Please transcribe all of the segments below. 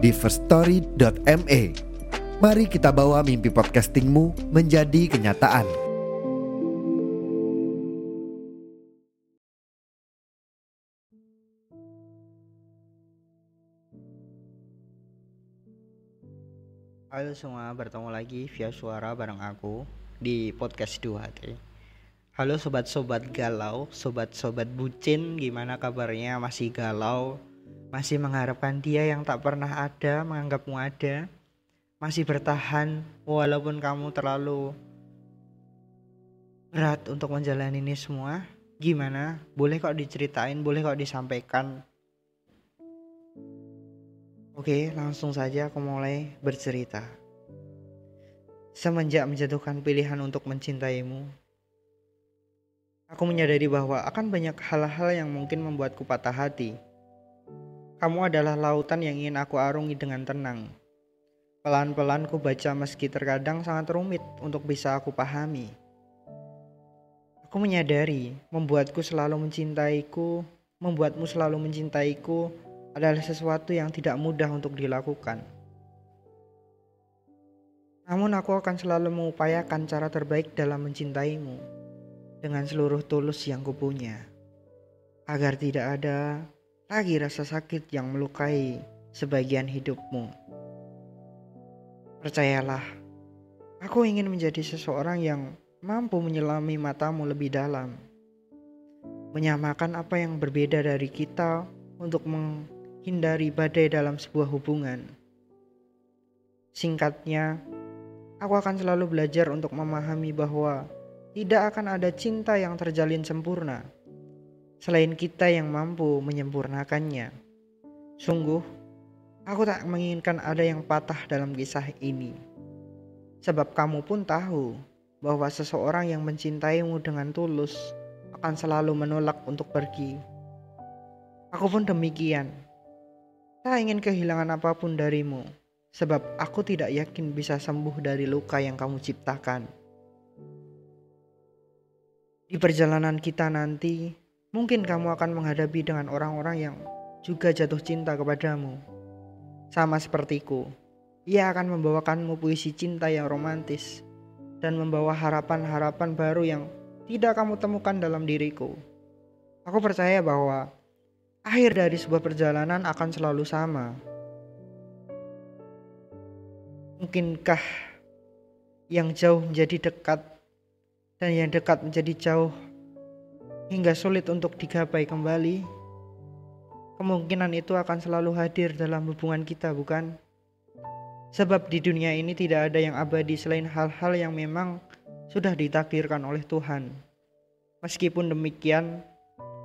di firststory.me. Mari kita bawa mimpi podcastingmu menjadi kenyataan. Halo semua, bertemu lagi via suara bareng aku di podcast 2T. Halo sobat-sobat galau, sobat-sobat bucin, gimana kabarnya? Masih galau? Masih mengharapkan dia yang tak pernah ada, menganggapmu ada? Masih bertahan walaupun kamu terlalu berat untuk menjalani ini semua? Gimana? Boleh kok diceritain, boleh kok disampaikan. Oke, langsung saja aku mulai bercerita. Semenjak menjatuhkan pilihan untuk mencintaimu, aku menyadari bahwa akan banyak hal-hal yang mungkin membuatku patah hati. Kamu adalah lautan yang ingin aku arungi dengan tenang. Pelan-pelan ku baca meski terkadang sangat rumit untuk bisa aku pahami. Aku menyadari membuatku selalu mencintaiku, membuatmu selalu mencintaiku adalah sesuatu yang tidak mudah untuk dilakukan. Namun aku akan selalu mengupayakan cara terbaik dalam mencintaimu dengan seluruh tulus yang kupunya. Agar tidak ada lagi rasa sakit yang melukai sebagian hidupmu. Percayalah, aku ingin menjadi seseorang yang mampu menyelami matamu lebih dalam. Menyamakan apa yang berbeda dari kita untuk meng hindari badai dalam sebuah hubungan. Singkatnya, aku akan selalu belajar untuk memahami bahwa tidak akan ada cinta yang terjalin sempurna selain kita yang mampu menyempurnakannya. Sungguh, aku tak menginginkan ada yang patah dalam kisah ini. Sebab kamu pun tahu bahwa seseorang yang mencintaimu dengan tulus akan selalu menolak untuk pergi. Aku pun demikian. Tak ingin kehilangan apa pun darimu, sebab aku tidak yakin bisa sembuh dari luka yang kamu ciptakan. Di perjalanan kita nanti, mungkin kamu akan menghadapi dengan orang-orang yang juga jatuh cinta kepadamu. Sama sepertiku, ia akan membawakanmu puisi cinta yang romantis dan membawa harapan-harapan baru yang tidak kamu temukan dalam diriku. Aku percaya bahwa akhir dari sebuah perjalanan akan selalu sama. Mungkinkah yang jauh menjadi dekat dan yang dekat menjadi jauh hingga sulit untuk digapai kembali? Kemungkinan itu akan selalu hadir dalam hubungan kita, bukan? Sebab di dunia ini tidak ada yang abadi selain hal-hal yang memang sudah ditakdirkan oleh Tuhan. Meskipun demikian,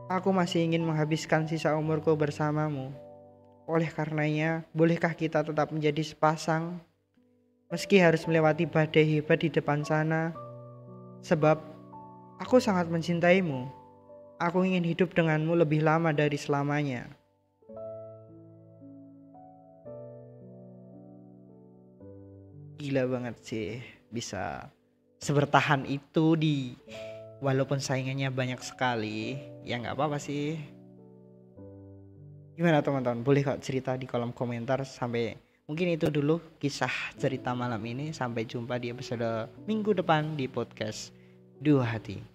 Aku masih ingin menghabiskan sisa umurku bersamamu. Oleh karenanya, bolehkah kita tetap menjadi sepasang? Meski harus melewati badai hebat di depan sana. Sebab, aku sangat mencintaimu. Aku ingin hidup denganmu lebih lama dari selamanya. Gila banget sih, bisa sebertahan itu di walaupun saingannya banyak sekali. Ya nggak apa-apa sih. Gimana teman-teman? Boleh kok cerita di kolom komentar sampai mungkin itu dulu kisah cerita malam ini. Sampai jumpa di episode minggu depan di podcast dua hati